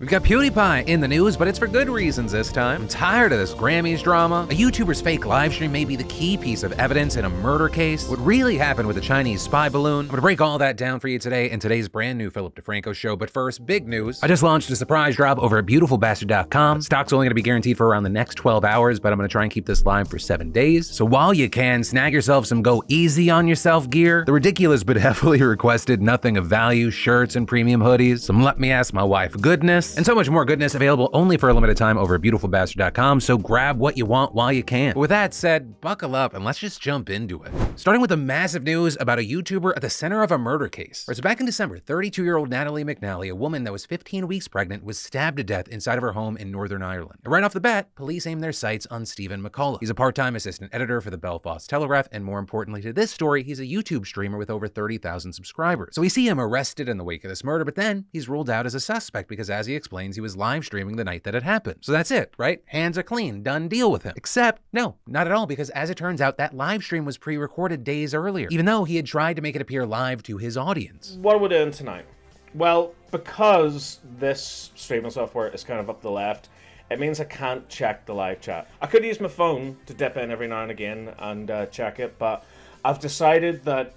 We've got PewDiePie in the news, but it's for good reasons this time. I'm tired of this Grammys drama. A YouTuber's fake livestream may be the key piece of evidence in a murder case. What really happened with the Chinese spy balloon? I'm gonna break all that down for you today in today's brand new Philip DeFranco show. But first, big news. I just launched a surprise drop over at beautifulbastard.com. Stock's only gonna be guaranteed for around the next 12 hours, but I'm gonna try and keep this live for seven days. So while you can, snag yourself some go easy on yourself gear. The ridiculous but heavily requested nothing of value shirts and premium hoodies. Some let me ask my wife goodness and so much more goodness available only for a limited time over at beautifulbastard.com. So grab what you want while you can. But with that said, buckle up and let's just jump into it. Starting with the massive news about a YouTuber at the center of a murder case. So back in December, 32 year old Natalie McNally, a woman that was 15 weeks pregnant, was stabbed to death inside of her home in Northern Ireland. And right off the bat, police aimed their sights on Stephen McCullough. He's a part time assistant editor for the Belfast Telegraph, and more importantly to this story, he's a YouTube streamer with over 30,000 subscribers. So we see him arrested in the wake of this murder, but then he's ruled out as a suspect because, as he explains, he was live streaming the night that it happened. So that's it, right? Hands are clean, done deal with him. Except, no, not at all, because as it turns out, that live stream was pre recorded days earlier, even though he had tried to make it appear live to his audience. What are we doing tonight? Well, because this streaming software is kind of up the left, it means I can't check the live chat. I could use my phone to dip in every now and again and uh, check it, but I've decided that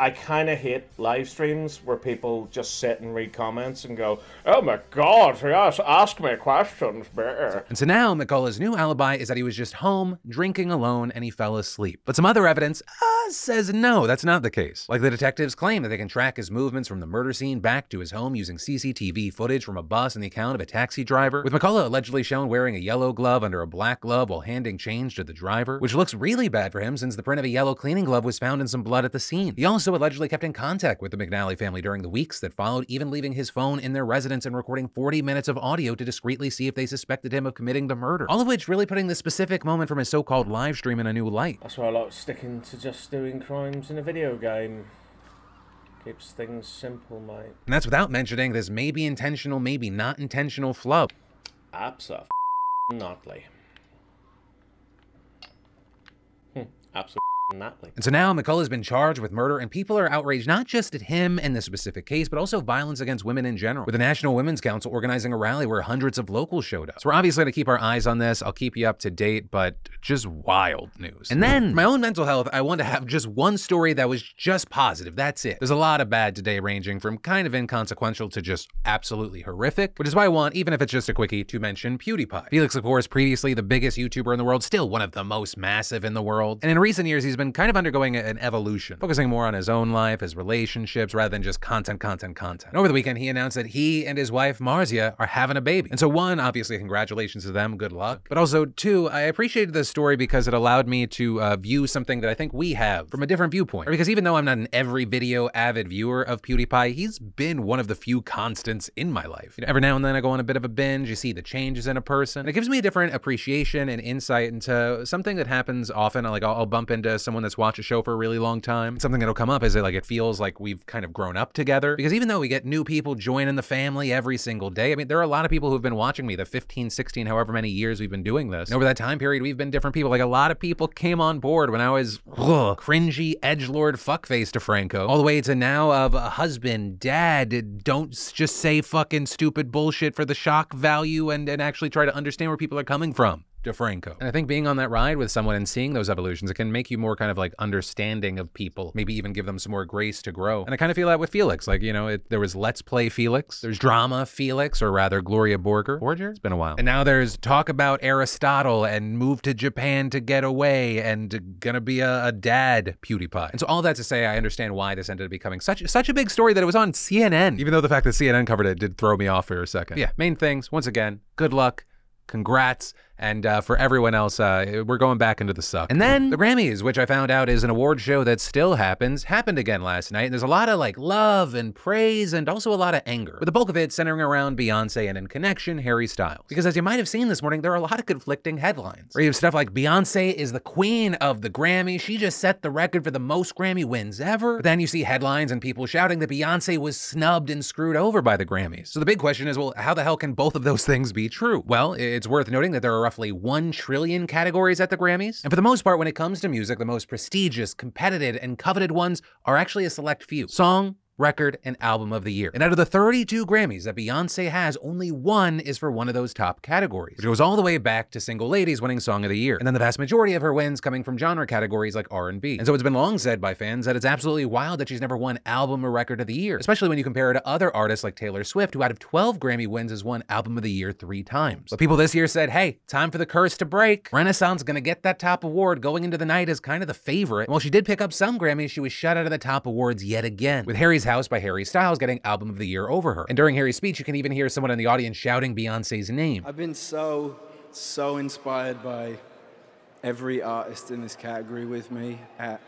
I kind of hate live streams where people just sit and read comments and go, "Oh my God, yes, ask me questions, better." And so now McCullough's new alibi is that he was just home drinking alone and he fell asleep. But some other evidence uh, says no, that's not the case. Like the detectives claim that they can track his movements from the murder scene back to his home using CCTV footage from a bus and the account of a taxi driver, with McCullough allegedly shown wearing a yellow glove under a black glove while handing change to the driver, which looks really bad for him since the print of a yellow cleaning glove was found in some blood at the scene. He also allegedly kept in contact with the McNally family during the weeks that followed, even leaving his phone in their residence and recording 40 minutes of audio to discreetly see if they suspected him of committing the murder. All of which really putting this specific moment from his so called live stream in a new light. That's why I like sticking to just crimes in a video game. Keeps things simple, mate. And that's without mentioning this maybe intentional, maybe not intentional flub. Absolutely. Hmm, absolutely. And so now McCullough has been charged with murder, and people are outraged not just at him in this specific case, but also violence against women in general, with the National Women's Council organizing a rally where hundreds of locals showed up. So we're obviously going to keep our eyes on this. I'll keep you up to date, but just wild news. And then, my own mental health, I want to have just one story that was just positive. That's it. There's a lot of bad today, ranging from kind of inconsequential to just absolutely horrific, which is why I want, even if it's just a quickie, to mention PewDiePie. Felix, of course, previously the biggest YouTuber in the world, still one of the most massive in the world. And in recent years, he's been kind of undergoing an evolution, focusing more on his own life, his relationships, rather than just content, content, content. Over the weekend, he announced that he and his wife, Marzia, are having a baby. And so, one, obviously, congratulations to them, good luck. But also, two, I appreciated this story because it allowed me to uh, view something that I think we have from a different viewpoint. Because even though I'm not an every video avid viewer of PewDiePie, he's been one of the few constants in my life. You know, every now and then I go on a bit of a binge, you see the changes in a person. It gives me a different appreciation and insight into something that happens often. Like I'll, I'll bump into someone that's watched a show for a really long time, something that'll come up is it like it feels like we've kind of grown up together. Because even though we get new people joining the family every single day, I mean, there are a lot of people who've been watching me the 15, 16, however many years we've been doing this. And over that time period, we've been different people. Like a lot of people came on board when I was ugh, cringy edge lord fuckface DeFranco, all the way to now of a husband, dad. Don't just say fucking stupid bullshit for the shock value and and actually try to understand where people are coming from. DeFranco. And I think being on that ride with someone and seeing those evolutions, it can make you more kind of like understanding of people, maybe even give them some more grace to grow. And I kind of feel that with Felix. Like, you know, it, there was Let's Play Felix, there's Drama Felix, or rather Gloria Borger. Borger? It's been a while. And now there's Talk About Aristotle and Move to Japan to Get Away and gonna be a, a dad PewDiePie. And so all that to say, I understand why this ended up becoming such, such a big story that it was on CNN, even though the fact that CNN covered it did throw me off for a second. Yeah, main things, once again, good luck, congrats. And uh, for everyone else, uh, we're going back into the suck. And then the Grammys, which I found out is an award show that still happens, happened again last night. And there's a lot of like love and praise and also a lot of anger, with the bulk of it centering around Beyonce and in connection, Harry Styles. Because as you might have seen this morning, there are a lot of conflicting headlines. Where you have stuff like Beyonce is the queen of the Grammy. She just set the record for the most Grammy wins ever. But then you see headlines and people shouting that Beyonce was snubbed and screwed over by the Grammys. So the big question is, well, how the hell can both of those things be true? Well, it's worth noting that there are roughly 1 trillion categories at the Grammys. And for the most part, when it comes to music, the most prestigious, competitive, and coveted ones are actually a select few song, record, and album of the year. And out of the 32 Grammys that Beyonce has, only one is for one of those top categories, which goes all the way back to Single Ladies winning Song of the Year. And then the vast majority of her wins coming from genre categories like R&B. And so it's been long said by fans that it's absolutely wild that she's never won album or record of the year, especially when you compare her to other artists like Taylor Swift, who out of 12 Grammy wins has won album of the year three times. But people this year said, hey, time for the curse to break. Renaissance gonna get that top award going into the night as kind of the favorite. And while she did pick up some Grammys, she was shut out of the top awards yet again, with Harry's House by Harry Styles getting album of the year over her. And during Harry's speech, you can even hear someone in the audience shouting Beyonce's name. I've been so, so inspired by every artist in this category with me. Uh,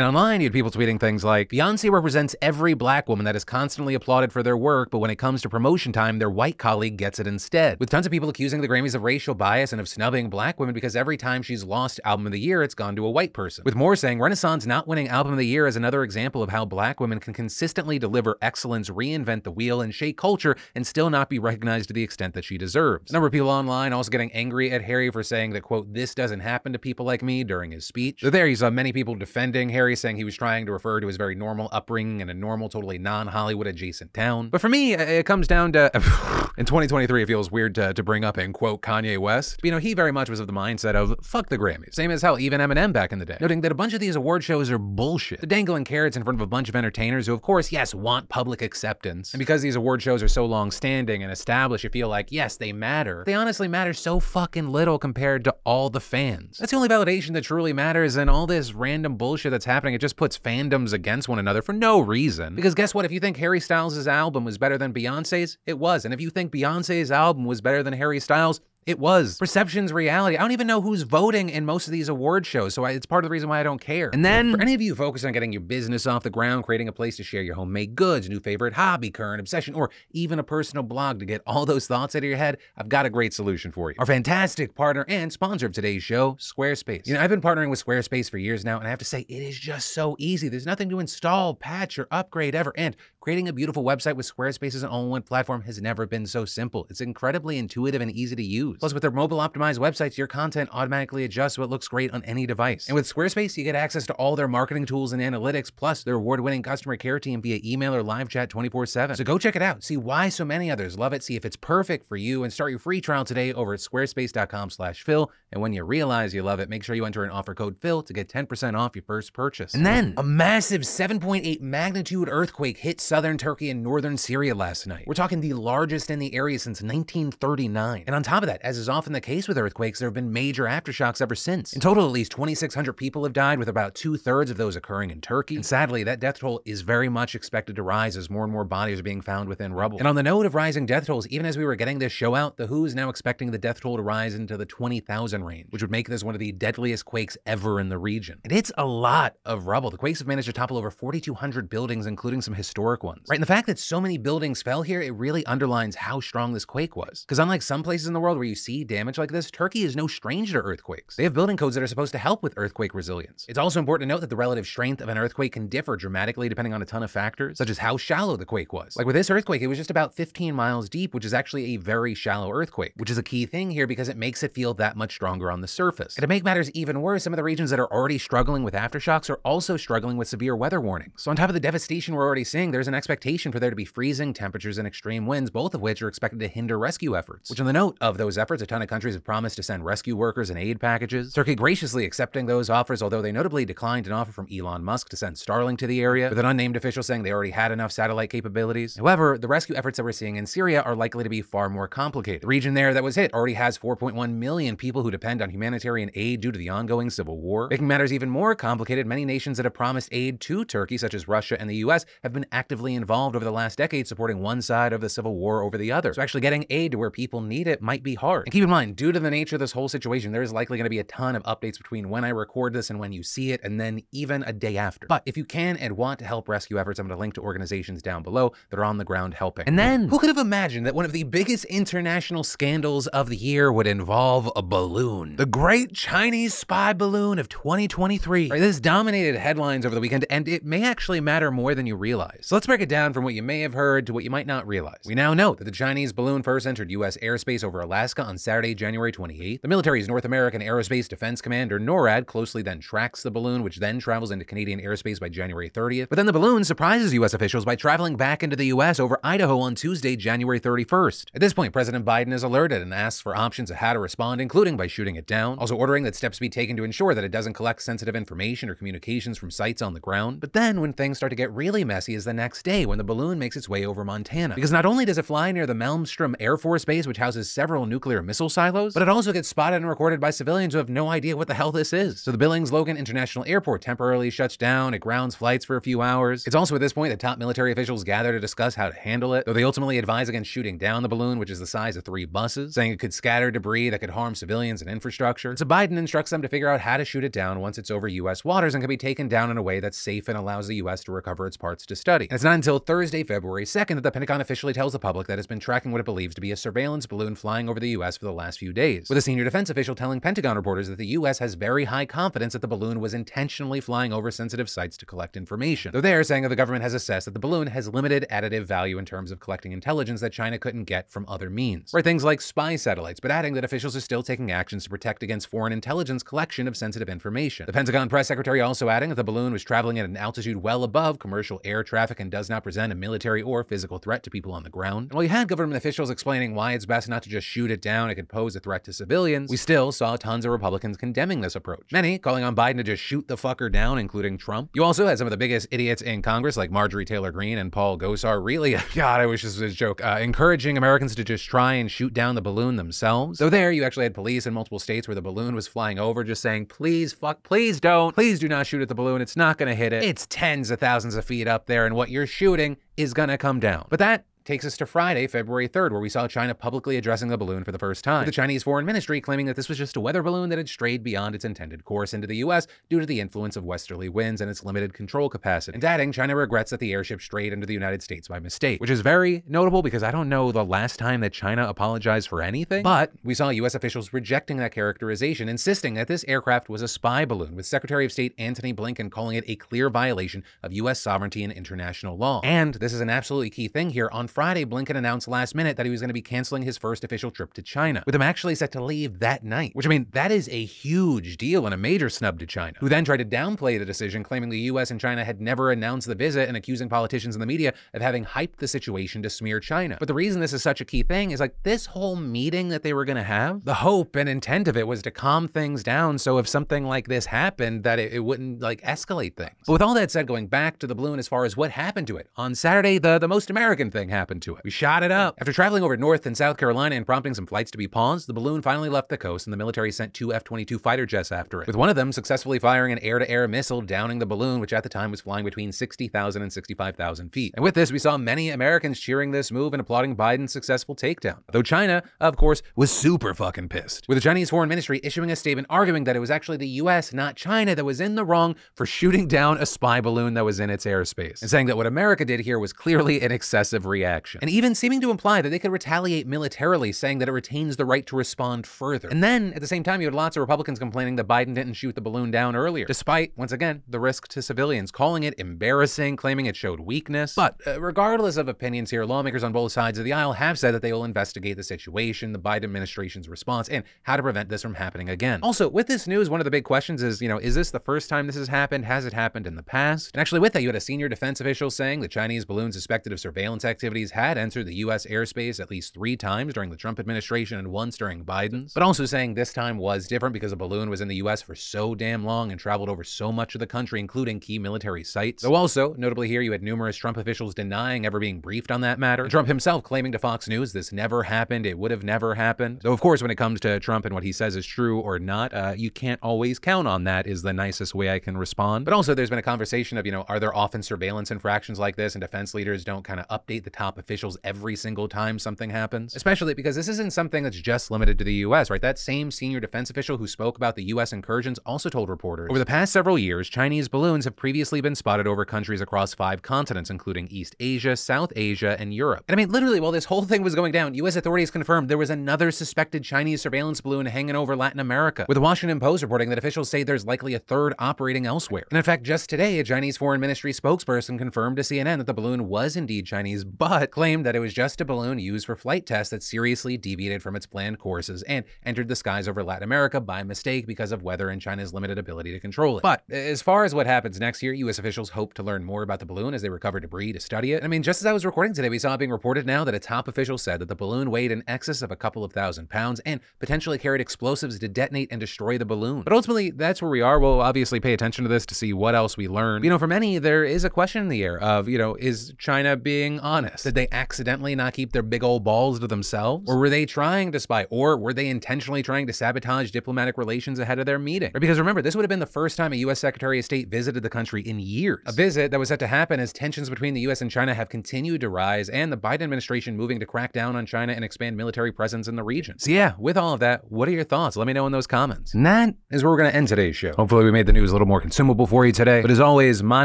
And online, you had people tweeting things like Beyonce represents every black woman that is constantly applauded for their work, but when it comes to promotion time, their white colleague gets it instead. With tons of people accusing the Grammys of racial bias and of snubbing black women because every time she's lost Album of the Year, it's gone to a white person. With more saying Renaissance not winning Album of the Year is another example of how black women can consistently deliver excellence, reinvent the wheel, and shake culture and still not be recognized to the extent that she deserves. A number of people online also getting angry at Harry for saying that, quote, this doesn't happen to people like me during his speech. So there you saw many people defending Harry, saying he was trying to refer to his very normal upbringing in a normal, totally non Hollywood adjacent town. But for me, it comes down to in 2023, it feels weird to, to bring up and quote Kanye West. But, you know, he very much was of the mindset of fuck the Grammys. Same as hell, even Eminem back in the day. Noting that a bunch of these award shows are bullshit. They're dangling carrots in front of a bunch of entertainers who, of course, yes, want public acceptance. And because these award shows are so long standing and established, you feel like, yes, they matter. They honestly matter so fucking little compared to all the fans. That's the only validation that truly matters, and all this random bullshit that's happening, it just puts fandoms against one another for no reason. Because guess what? If you think Harry Styles' album was better than Beyonce's, it was. And if you think Beyonce's album was better than Harry Styles, it was. Perception's reality. I don't even know who's voting in most of these award shows, so I, it's part of the reason why I don't care. And then, for any of you focused on getting your business off the ground, creating a place to share your homemade goods, new favorite hobby, current obsession, or even a personal blog to get all those thoughts out of your head, I've got a great solution for you. Our fantastic partner and sponsor of today's show, Squarespace. You know, I've been partnering with Squarespace for years now, and I have to say, it is just so easy. There's nothing to install, patch, or upgrade ever. And creating a beautiful website with Squarespace as an all-in-one platform has never been so simple. It's incredibly intuitive and easy to use. Plus, with their mobile optimized websites, your content automatically adjusts so it looks great on any device. And with Squarespace, you get access to all their marketing tools and analytics, plus their award-winning customer care team via email or live chat 24/7. So go check it out. See why so many others love it. See if it's perfect for you, and start your free trial today over at squarespace.com/phil. And when you realize you love it, make sure you enter an offer code Phil to get 10% off your first purchase. And then a massive 7.8 magnitude earthquake hit southern Turkey and northern Syria last night. We're talking the largest in the area since 1939. And on top of that, as is often the case with earthquakes, there have been major aftershocks ever since. In total, at least 2,600 people have died, with about two thirds of those occurring in Turkey. And sadly, that death toll is very much expected to rise as more and more bodies are being found within rubble. And on the note of rising death tolls, even as we were getting this show out, The WHO is now expecting the death toll to rise into the 20,000 range, which would make this one of the deadliest quakes ever in the region. And it's a lot of rubble. The quakes have managed to topple over 4,200 buildings, including some historic ones. Right? And the fact that so many buildings fell here, it really underlines how strong this quake was. Because unlike some places in the world where you see damage like this, Turkey is no stranger to earthquakes. They have building codes that are supposed to help with earthquake resilience. It's also important to note that the relative strength of an earthquake can differ dramatically depending on a ton of factors, such as how shallow the quake was. Like with this earthquake, it was just about 15 miles deep, which is actually a very shallow earthquake, which is a key thing here because it makes it feel that much stronger on the surface. And to make matters even worse, some of the regions that are already struggling with aftershocks are also struggling with severe weather warnings. So on top of the devastation we're already seeing, there's an expectation for there to be freezing temperatures and extreme winds, both of which are expected to hinder rescue efforts. Which on the note of those efforts, a ton of countries have promised to send rescue workers and aid packages. Turkey graciously accepting those offers, although they notably declined an offer from Elon Musk to send Starlink to the area, with an unnamed official saying they already had enough satellite capabilities. However, the rescue efforts that we're seeing in Syria are likely to be far more complicated. The region there that was hit already has 4.1 million people who depend on humanitarian aid due to the ongoing civil war. Making matters even more complicated, many nations that have promised aid to Turkey, such as Russia and the US, have been actively involved over the last decade supporting one side of the civil war over the other. So actually getting aid to where people need it might be hard. And keep in mind, due to the nature of this whole situation, there is likely going to be a ton of updates between when I record this and when you see it, and then even a day after. But if you can and want to help rescue efforts, I'm going to link to organizations down below that are on the ground helping. And then, who could have imagined that one of the biggest international scandals of the year would involve a balloon? The Great Chinese Spy Balloon of 2023. Right, this dominated headlines over the weekend, and it may actually matter more than you realize. So let's break it down from what you may have heard to what you might not realize. We now know that the Chinese balloon first entered U.S. airspace over Alaska on Saturday, January 28th. The military's North American Aerospace Defense Command, or NORAD, closely then tracks the balloon, which then travels into Canadian airspace by January 30th. But then the balloon surprises U.S. officials by traveling back into the U.S. over Idaho on Tuesday, January 31st. At this point, President Biden is alerted and asks for options of how to respond, including by shooting it down, also ordering that steps be taken to ensure that it doesn't collect sensitive information or communications from sites on the ground. But then, when things start to get really messy, is the next day when the balloon makes its way over Montana. Because not only does it fly near the Malmstrom Air Force Base, which houses several nuclear missile silos, but it also gets spotted and recorded by civilians who have no idea what the hell this is. So the Billings Logan International Airport temporarily shuts down, it grounds flights for a few hours. It's also at this point that top military officials gather to discuss how to handle it, though they ultimately advise against shooting down the balloon, which is the size of three buses, saying it could scatter debris that could harm civilians and infrastructure. So Biden instructs them to figure out how to shoot it down once it's over U.S. waters and can be taken down in a way that's safe and allows the U.S. to recover its parts to study. And it's not until Thursday, February 2nd, that the Pentagon officially tells the public that it's been tracking what it believes to be a surveillance balloon flying over the U.S. for the last few days, with a senior defense official telling Pentagon reporters that the U.S. has very high confidence that the balloon was intentionally flying over sensitive sites to collect information. Though they're saying that the government has assessed that the balloon has limited additive value in terms of collecting intelligence that China couldn't get from other means, or things like spy satellites, but adding that officials are still taking actions to protect against foreign intelligence collection of sensitive information. The Pentagon press secretary also adding that the balloon was traveling at an altitude well above commercial air traffic and does not present a military or physical threat to people on the ground. And while you had government officials explaining why it's best not to just shoot it down, it could pose a threat to civilians, we still saw tons of Republicans condemning this approach. Many calling on Biden to just shoot the fucker down, including Trump. You also had some of the biggest idiots in Congress, like Marjorie Taylor Greene and Paul Gosar, really, God, I wish this was a joke, uh, encouraging Americans to just try and shoot down the balloon themselves. So there, you actually had police in multiple states where the balloon was flying over, just saying, please, fuck, please don't, please do not shoot at the balloon. It's not going to hit it. It's tens of thousands of feet up there, and what you're shooting is going to come down. But that takes us to Friday, February 3rd, where we saw China publicly addressing the balloon for the first time. The Chinese Foreign Ministry claiming that this was just a weather balloon that had strayed beyond its intended course into the U.S. due to the influence of westerly winds and its limited control capacity. And adding, China regrets that the airship strayed into the United States by mistake, which is very notable because I don't know the last time that China apologized for anything. But we saw U.S. officials rejecting that characterization, insisting that this aircraft was a spy balloon, with Secretary of State Antony Blinken calling it a clear violation of U.S. sovereignty and international law. And this is an absolutely key thing here. On Friday, Blinken announced last minute that he was going to be canceling his first official trip to China, with him actually set to leave that night. Which I mean, that is a huge deal and a major snub to China, who then tried to downplay the decision, claiming the US and China had never announced the visit and accusing politicians in the media of having hyped the situation to smear China. But the reason this is such a key thing is like this whole meeting that they were going to have, the hope and intent of it was to calm things down so if something like this happened, that it, it wouldn't like escalate things. But with all that said, going back to the balloon as far as what happened to it, on Saturday, the, the most American thing happened to it. We shot it up. After traveling over North and South Carolina and prompting some flights to be paused, the balloon finally left the coast and the military sent two F 22 fighter jets after it, with one of them successfully firing an air to air missile, downing the balloon, which at the time was flying between 60,000 and 65,000 feet. And with this, we saw many Americans cheering this move and applauding Biden's successful takedown. Though China, of course, was super fucking pissed, with the Chinese Foreign Ministry issuing a statement arguing that it was actually the US, not China, that was in the wrong for shooting down a spy balloon that was in its airspace, and saying that what America did here was clearly an excessive reaction, and even seeming to imply that they could retaliate militarily, saying that it retains the right to respond further. And then, at the same time, you had lots of Republicans complaining that Biden didn't shoot the balloon down earlier, despite, once again, the risk to civilians, calling it embarrassing, claiming it showed weakness. But uh, regardless of opinions here, lawmakers on both sides of the aisle have said that they will investigate the situation, the Biden administration's response, and how to prevent this from happening again. Also, with this news, one of the big questions is, you know, is this the first time this has happened? Has it happened in the past? And actually, with that, you had a senior defense official saying the Chinese balloon suspected of surveillance had entered the U.S. airspace at least three times during the Trump administration and once during Biden's, but also saying this time was different because the balloon was in the U.S. for so damn long and traveled over so much of the country, including key military sites. Though also, notably here, you had numerous Trump officials denying ever being briefed on that matter. Trump himself claiming to Fox News this never happened, it would have never happened. So, of course, when it comes to Trump and what he says is true or not, uh, you can't always count on that, is the nicest way I can respond. But also, there's been a conversation of, you know, are there often surveillance infractions like this and defense leaders don't kind of update the topic? Top officials every single time something happens. Especially because this isn't something that's just limited to the US, right? That same senior defense official who spoke about the US incursions also told reporters over the past several years, Chinese balloons have previously been spotted over countries across five continents, including East Asia, South Asia, and Europe. And I mean, literally, while this whole thing was going down, US authorities confirmed there was another suspected Chinese surveillance balloon hanging over Latin America, with the Washington Post reporting that officials say there's likely a third operating elsewhere. And in fact, just today, a Chinese Foreign Ministry spokesperson confirmed to CNN that the balloon was indeed Chinese, but claimed that it was just a balloon used for flight tests that seriously deviated from its planned courses and entered the skies over Latin America by mistake because of weather and China's limited ability to control it. But as far as what happens next year, U.S. officials hope to learn more about the balloon as they recover debris to study it. I mean, just as I was recording today, we saw it being reported now that a top official said that the balloon weighed in excess of a couple of thousand pounds and potentially carried explosives to detonate and destroy the balloon. But ultimately, that's where we are. We'll obviously pay attention to this to see what else we learn. You know, for many, there is a question in the air of, you know, is China being honest? Did they accidentally not keep their big old balls to themselves? Or were they trying to spy? Or were they intentionally trying to sabotage diplomatic relations ahead of their meeting? Because remember, this would have been the first time a U.S. Secretary of State visited the country in years. A visit that was set to happen as tensions between the U.S. and China have continued to rise and the Biden administration moving to crack down on China and expand military presence in the region. So yeah, with all of that, what are your thoughts? Let me know in those comments. And that is where we're going to end today's show. Hopefully we made the news a little more consumable for you today. But as always, my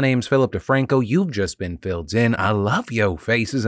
name's Philip DeFranco. You've just been filled in. I love yo faces